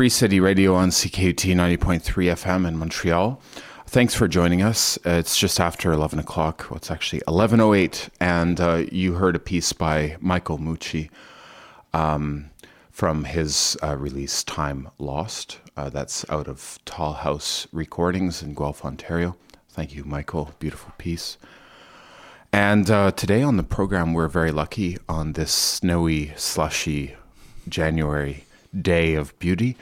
Free City Radio on CKUT 90.3 FM in Montreal. Thanks for joining us. It's just after 11 o'clock. Well, it's actually 11.08. And uh, you heard a piece by Michael Mucci um, from his uh, release Time Lost. Uh, that's out of Tall House Recordings in Guelph, Ontario. Thank you, Michael. Beautiful piece. And uh, today on the program, we're very lucky on this snowy, slushy January day of beauty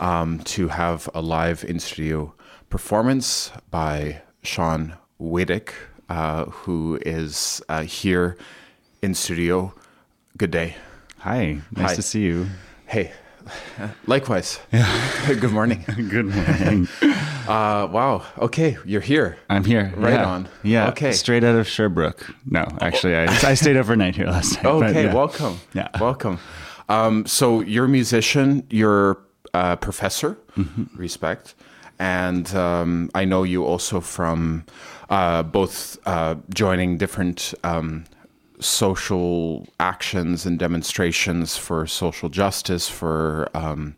um, to have a live in studio performance by Sean Wadick, uh, who is uh, here in studio. Good day. Hi, nice Hi. to see you. Hey, likewise. Good morning. Good morning. Uh, wow. Okay, you're here. I'm here. Right yeah. on. Yeah. Okay. Straight out of Sherbrooke. No, actually, I, I stayed overnight here last night. Okay, yeah. welcome. Yeah. welcome. Um, so you're a musician, you're a professor, Mm-hmm. respect, and um, I know you also from uh, both uh, joining different um, social actions and demonstrations for social justice for. Um,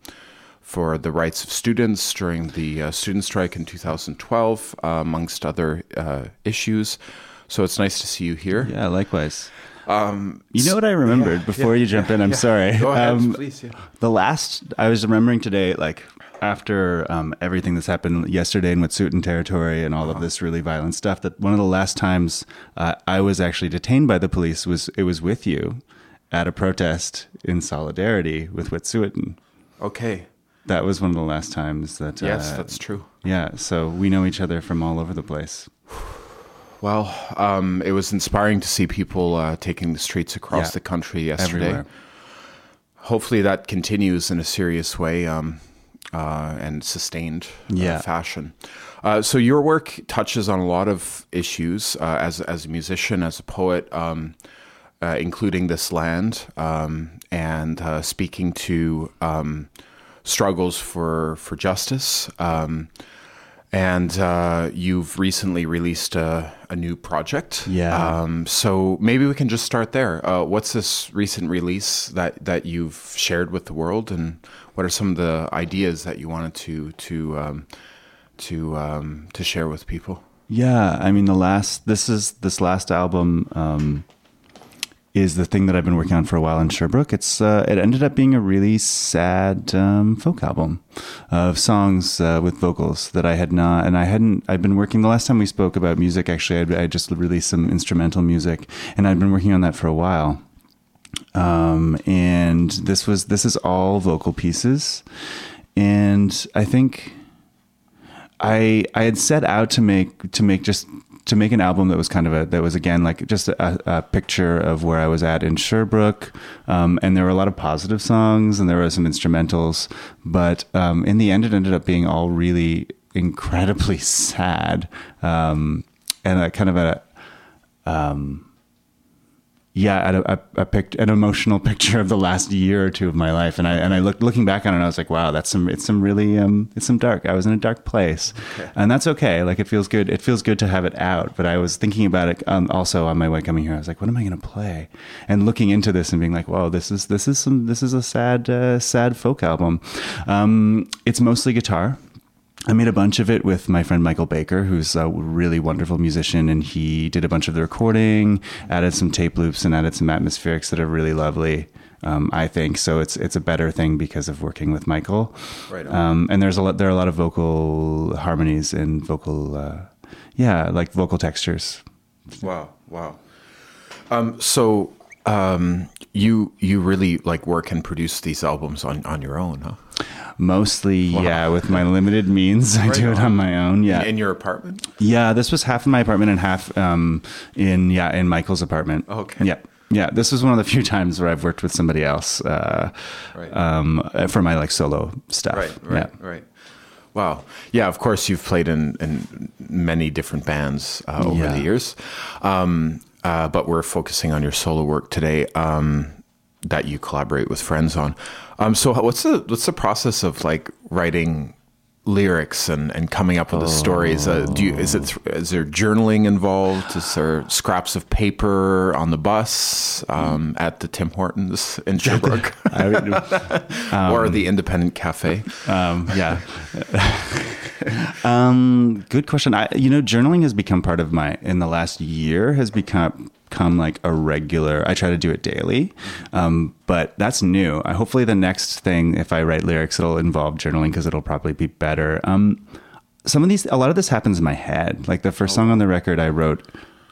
for the rights of students during the uh, student strike in 2012, uh, amongst other uh, issues. So it's nice to see you here. Yeah, likewise. Um, you know what I remembered before you jump in? I'm sorry. Go ahead, Um, please. Yeah. The last, I was remembering today, like after um, everything that's happened yesterday in Wet'suwet'en territory and all Uh-huh. of this really violent stuff, that one of the last times uh, I was actually detained by the police was it was with you at a protest in solidarity with Wet'suwet'en. Okay. That was one of the last times that. Yes, uh, that's true. yeah. So we know each other from all over the place. Well, um, it was inspiring to see people uh, taking the streets across Yeah. the country yesterday. Everywhere. Hopefully, that continues in a serious way um, uh, and sustained uh, Yeah. fashion. Uh, so, your work touches on a lot of issues uh, as as a musician, as a poet, um, uh, including this land, um, and uh, speaking to um, struggles for for justice. And uh, you've recently released a, a new project. Yeah. Um, so maybe we can just start there. Uh, what's this recent release that, that you've shared with the world, and what are some of the ideas that you wanted to to um, to um, to share with people? Yeah, I mean the last this is this last album um, is the thing that I've been working on for a while in Sherbrooke. It's uh, it ended up being a really sad um, folk album of songs uh, with vocals that I had not and I hadn't. I'd been working the last time we spoke about music. Actually, I'd, I just released some instrumental music, and I'd been working on that for a while. Um, and this was this is all vocal pieces, and I think. I I had set out to make to make just to make an album that was kind of a that was again like just a, a picture of where I was at in Sherbrooke, um, and there were a lot of positive songs and there were some instrumentals, but um, in the end it ended up being all really incredibly sad, um, and a kind of a um, yeah, a, a, a pic, an emotional picture of the last year or two of my life, and I and I looked looking back on it, I was like, wow, that's some it's some really um it's some dark. I was in a dark place, and that's okay. Like it feels good. It feels good to have it out. But I was thinking about it um, also on my way coming here. I was like, what am I going to play? And looking into this and being like, wow, this is this is some this is a sad uh, sad folk album. Um, it's mostly guitar. I made a bunch of it with my friend Michael Baker, who's a really wonderful musician, and he did a bunch of the recording, added some tape loops, and added some atmospherics that are really lovely. Um, I think so. It's it's a better thing because of working with Michael. Right. Um, and there's a lot. There are a lot of vocal harmonies and vocal, uh, yeah, like vocal textures. Wow, wow. Um, so um, you you really like work and produce these albums on, on your own, huh? Mostly, yeah, with my limited means, I do it on my own. Yeah, In your apartment? Yeah, this was half in my apartment and half um, in yeah in Michael's apartment. Okay. Yeah, yeah. This was one of the few times where I've worked with somebody else uh, Right. um, for my like solo stuff. Right, right, Yeah. right. Wow. Yeah, of course, you've played in, in many different bands uh, over Yeah. the years. Um, uh, but we're focusing on your solo work today um, that you collaborate with friends on. Um, so, what's the what's the process of like writing lyrics and, and coming up with the stories? Uh, do you, is it th- is there journaling involved? Is there scraps of paper on the bus um, at the Tim Hortons in Sherbrooke or the Independent Cafe? Um, yeah. um, good question. I, you know, journaling has become part of my in the last year has become become like a regular. I try to do it daily, um, but that's new. I, hopefully, the next thing, if I write lyrics, it'll involve journaling because it'll probably be better. Um, some of these, a lot of this happens in my head. Like the first song on the record, I wrote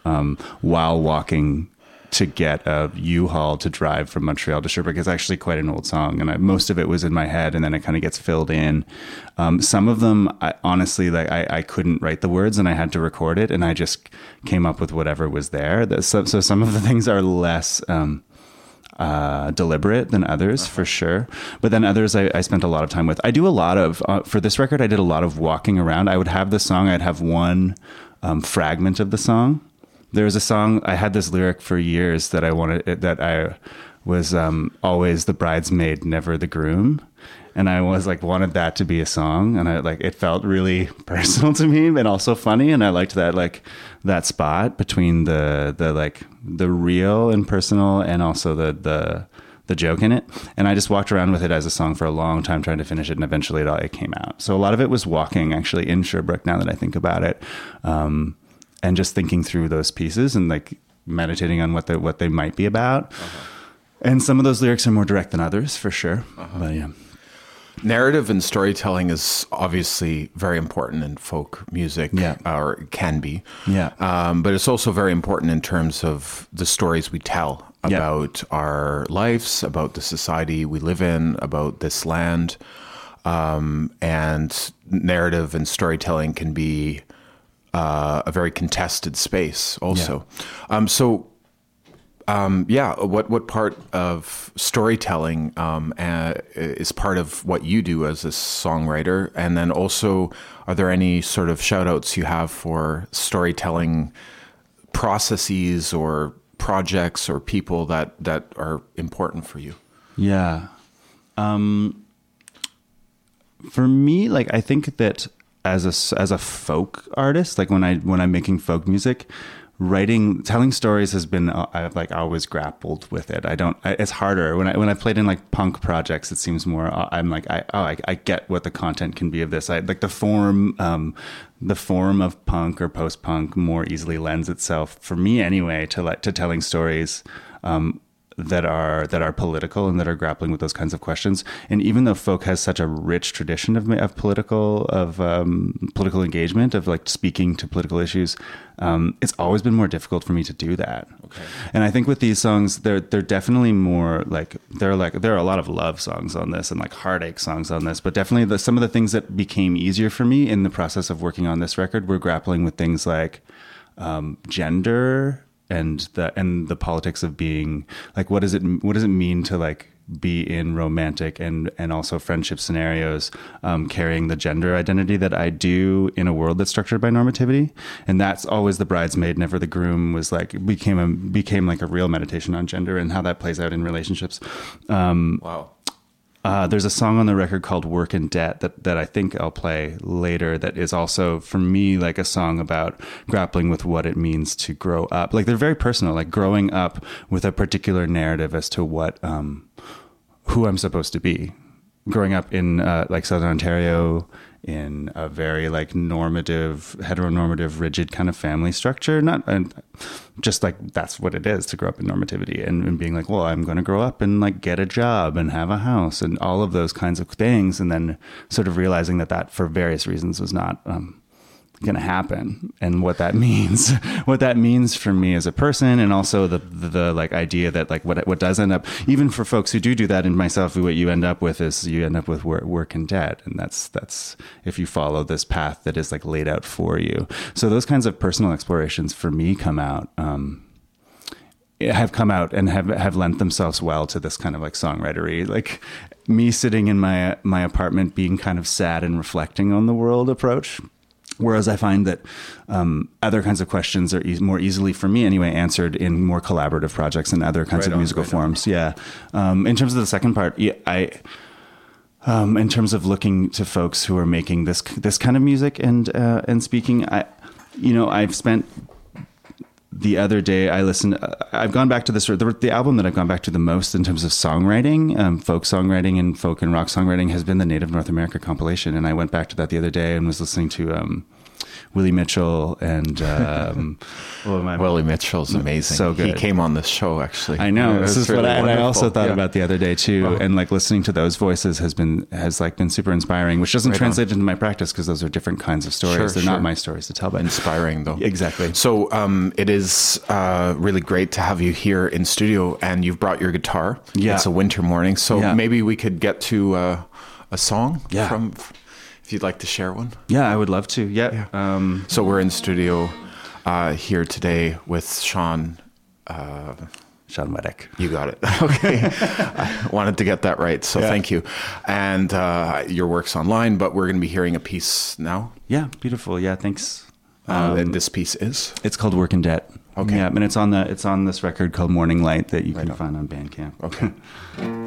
um, while walking to get a U-Haul to drive from Montreal to Sherbrooke is actually quite an old song, and I, most of it was in my head, and then it kind of gets filled in. Um, some of them, I, honestly, like I, I couldn't write the words, and I had to record it, and I just came up with whatever was there. So, so some of the things are less. Um, uh, deliberate than others uh-huh. for sure. But then others I, I, spent a lot of time with. I do a lot of, uh, for this record, I did a lot of walking around. I would have the song, I'd have one um, fragment of the song there was a song I had this lyric for years that I wanted that I was um, always the bridesmaid, never the groom, and I was like wanted that to be a song, and I like it felt really personal to me, and also funny, and I liked that like that spot between the the like the real and personal, and also the the the joke in it. And I just walked around with it as a song for a long time, trying to finish it. And eventually it, all, it came out. So a lot of it was walking actually in Sherbrooke now that I think about it. Um, and just thinking through those pieces and like meditating on what they what they might be about. Uh-huh. And some of those lyrics are more direct than others, for sure. Uh-huh. But yeah. Narrative and storytelling is obviously very important in folk music, yeah. or can be. Yeah. Um, but it's also very important in terms of the stories we tell about yeah. our lives, about the society we live in, about this land. Um, and narrative and storytelling can be uh, a very contested space also. Yeah. Um, so, um, yeah, what what part of storytelling um, uh, is part of what you do as a songwriter? And then also, are there any sort of shout outs you have for storytelling processes or projects or people that, that are important for you? Yeah. Um, for me, like, I think that as a as a folk artist, like when I when I'm making folk music, writing telling stories has been uh, I've like always grappled with it. I don't. I, it's harder when I when I played in like punk projects. It seems more. Uh, I'm like I oh I, I, get what the content can be of this. I like the form. Um, the form of punk or post punk more easily lends itself for me anyway to like to telling stories um, that are that are political and that are grappling with those kinds of questions. And even though folk has such a rich tradition of, of political of um, political engagement of like speaking to political issues, um, it's always been more difficult for me to do that. Okay. And I think with these songs, they're they're definitely more like they're like there are a lot of love songs on this and like heartache songs on this, but definitely the, some of the things that became easier for me in the process of working on this record were grappling with things like um, gender and the and the politics of being like what does it what does it mean to like be in romantic and and also friendship scenarios um, carrying the gender identity that I do in a world that's structured by normativity? And that's always the bridesmaid never the groom was like became a became like a real meditation on gender and how that plays out in relationships. Um, wow uh, there's a song on the record called "Work in Debt" that that I think I'll play later. That is also for me like a song about grappling with what it means to grow up. Like they're very personal. Like growing up with a particular narrative as to what um, who I'm supposed to be. Growing up in uh, like Southern Ontario in a very like normative, heteronormative, rigid kind of family structure. Not and just like that's what it is to grow up in normativity and, and being like, well, I'm going to grow up and like get a job and have a house and all of those kinds of things, and then sort of realizing that that for various reasons was not um, going to happen and what that means. What that means for me as a person and also the, the, like idea that like what what does end up even for folks who do do that and myself what you end up with is you end up with work, work and debt. And that's that's if you follow this path that is like laid out for you. So those kinds of personal explorations for me come out um, have come out and have have lent themselves well to this kind of like songwritery. Like me sitting in my my apartment being kind of sad and reflecting on the world approach Whereas I find that um, other kinds of questions are e- more easily, for me anyway, answered in more collaborative projects and other kinds right of on, musical right forms. On. Yeah. Um, in terms of the second part, yeah, I um, in terms of looking to folks who are making this this kind of music and uh, and speaking. I, you know, I've spent the other day I listened. Uh, I've gone back to this. The, the album that I've gone back to the most in terms of songwriting, um, folk songwriting, and folk and rock songwriting has been the Native North America compilation. And I went back to that the other day and was listening to um, Willie Mitchell and um, Willie Mitchell's amazing. So good. He came on this show actually. I know. this is really what I, and I also thought Yeah. about the other day too, Wow. and like listening to those voices has been has like been super inspiring, which doesn't Right on. translate into my practice because those are different kinds of stories. Sure, They're sure. not my stories to tell, but inspiring though. Exactly. So um, it is uh, really great to have you here in studio, and you've brought your guitar. Yeah. it's a winter morning, so Yeah. maybe we could get to uh, a song Yeah. from. If you'd like to share one. Yeah, I would love to. Yeah. Um, So we're in studio uh, here today with Sean. Uh, Sean Weddick. you got it. Okay. I wanted to get that right. So Yeah. thank you. And uh, your work's online, but we're going to be hearing a piece now. Yeah, beautiful. Yeah, thanks. Uh, and this piece is. It's called Work in Debt. Okay. Yeah, and it's on the it's on this record called Morning Light that you can find on Bandcamp. Okay.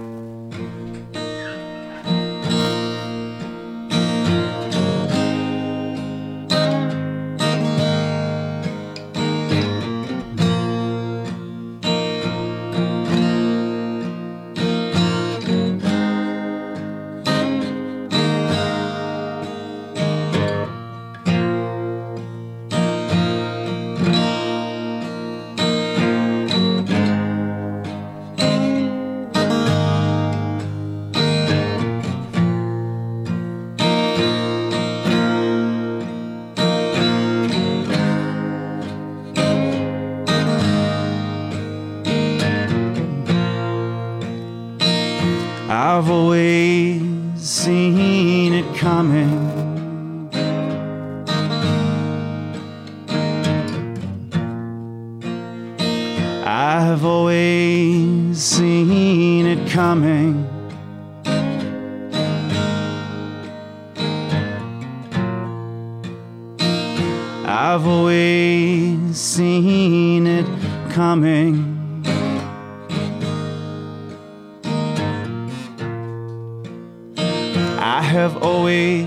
have always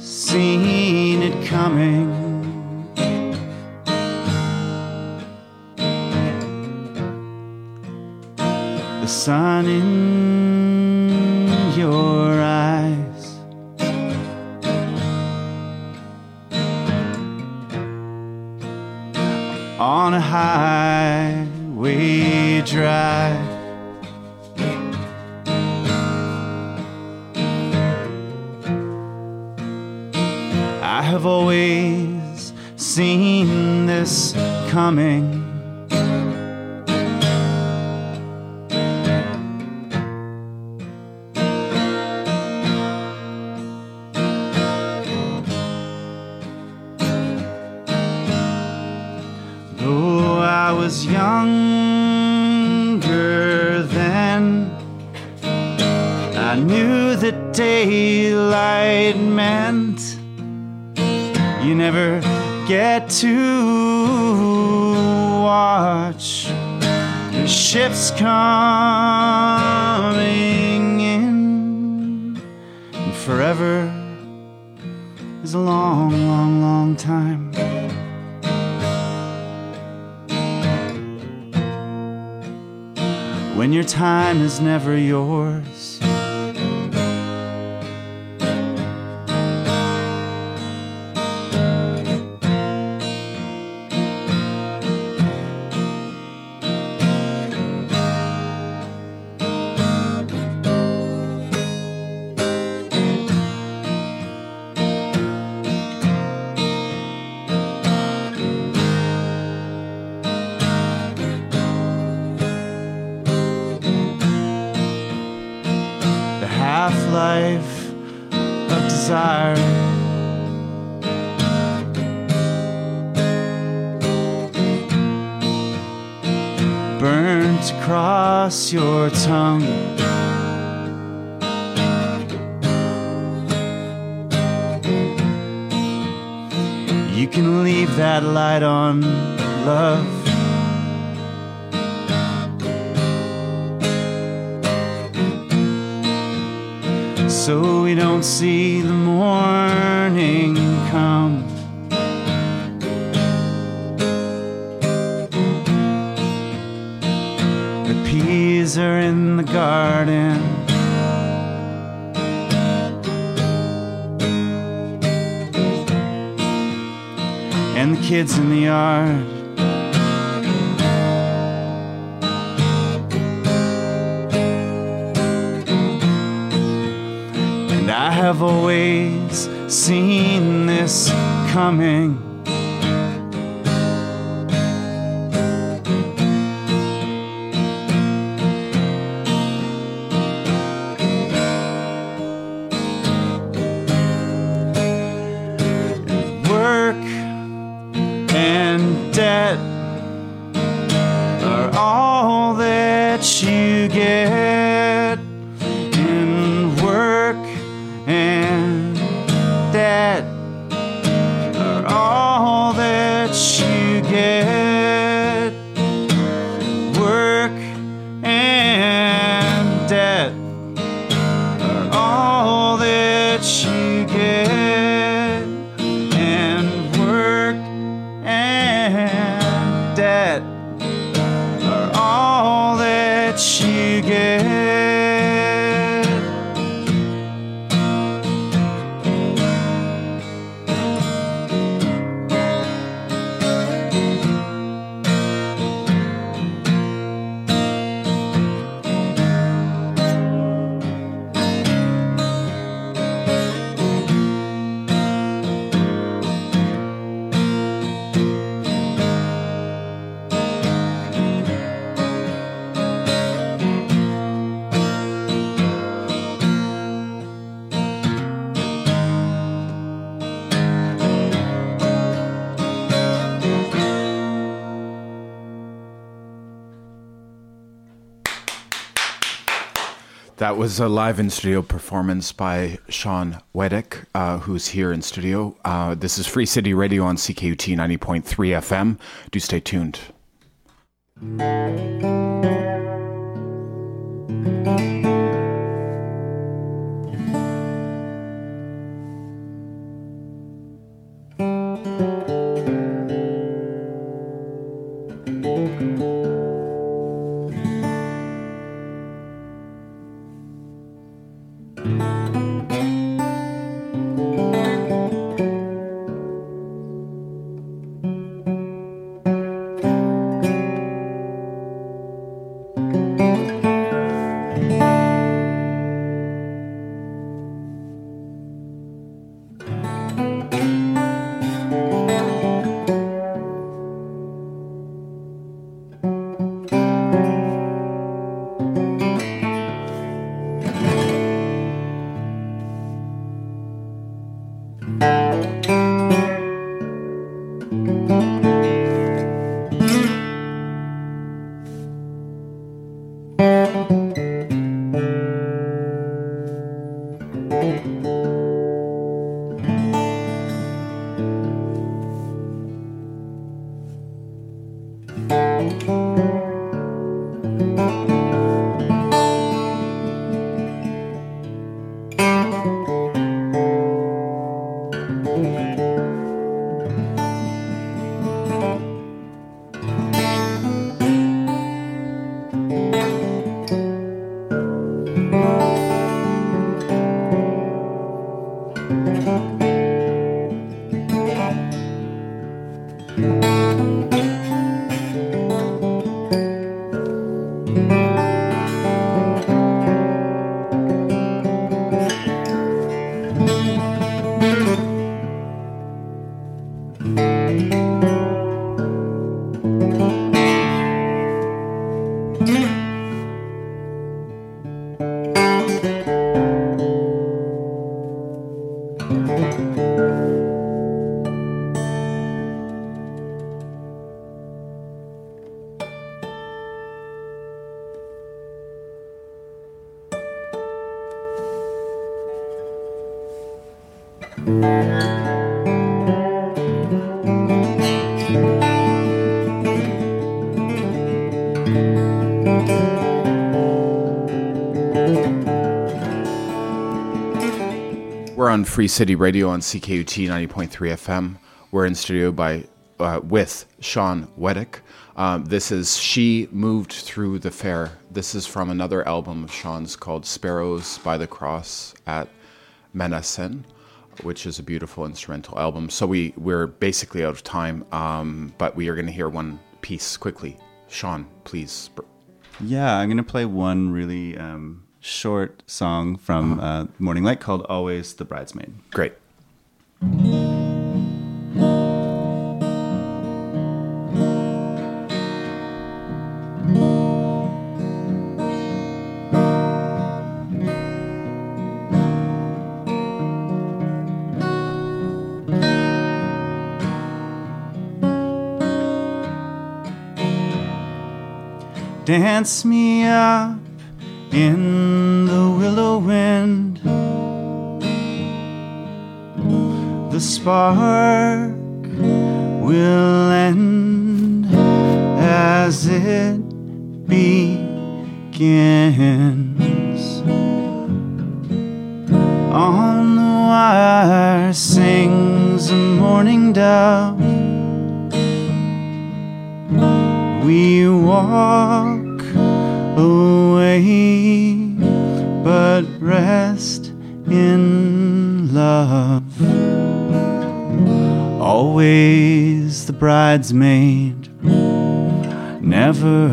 seen it coming. The sun in Though I was younger then, I knew that daylight meant you never get to watch the ships coming in. And forever is a long, long, long time. When your time is never yours. Your tongue. Peas are in the garden. And the kids in the yard. And I have always seen this coming. Was a live in studio performance by Sean Weddick, uh, who's here in studio. Uh, this is Free City Radio on CKUT 90.3 FM. Do stay tuned. We're on Free City Radio on CKUT 90.3 FM. We're in studio by uh, with Sean Weddick. Um, this is She Moved Through the Fair. This is from another album of Sean's called Sparrows by the Cross at Menasen which is a beautiful instrumental album. So we, we're basically out of time, um, but we are going to hear one piece quickly. Sean, please. Yeah, I'm going to play one really um, short song from uh, Morning Light called Always the Bridesmaid. Great. Dance me up in the willow wind. The spark will end as it begins. On the wire sings a morning dove. We walk away, but rest in love. Always the bridesmaid, never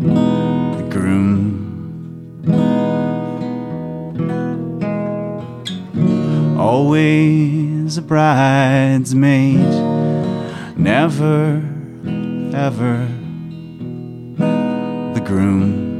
the groom. Always a bridesmaid, never, ever the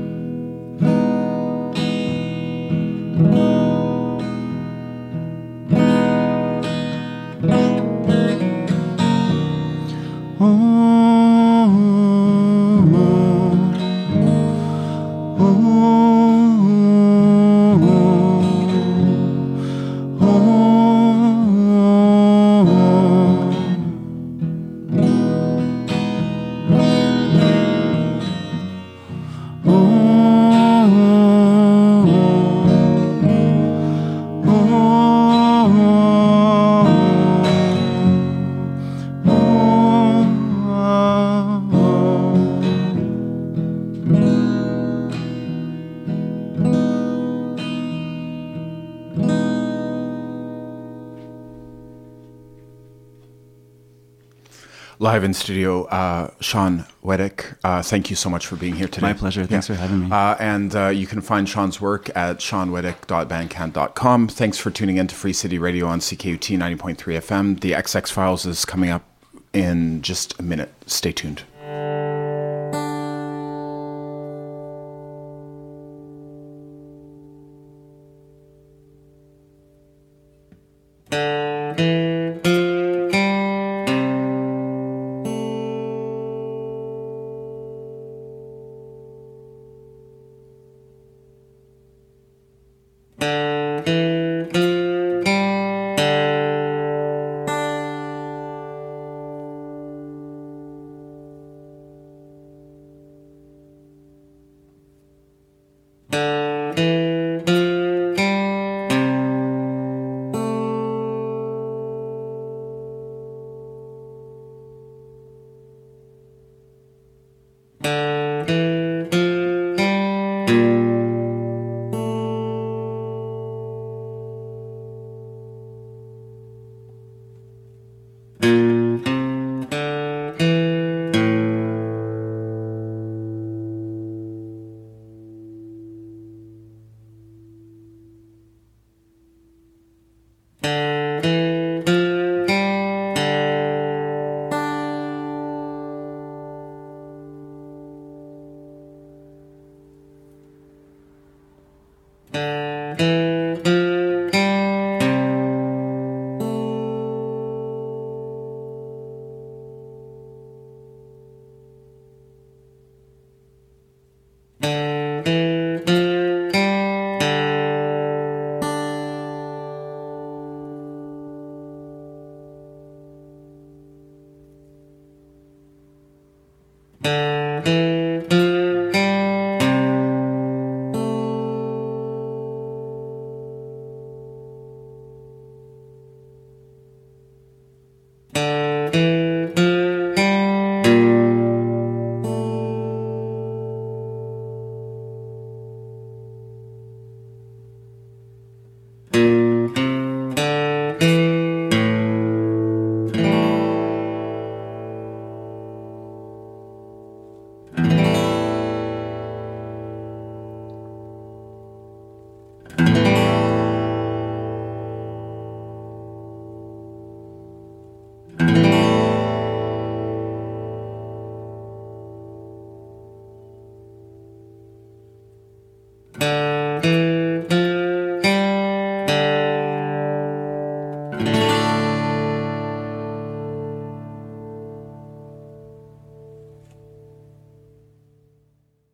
Live in studio, uh, Sean Weddick. Uh, thank you so much for being here today. My pleasure. Thanks yeah. for having me. Uh, and uh, you can find Sean's work at seanweddick.bandcamp.com. Thanks for tuning in to Free City Radio on CKUT 90.3 FM. The XX Files is coming up in just a minute. Stay tuned.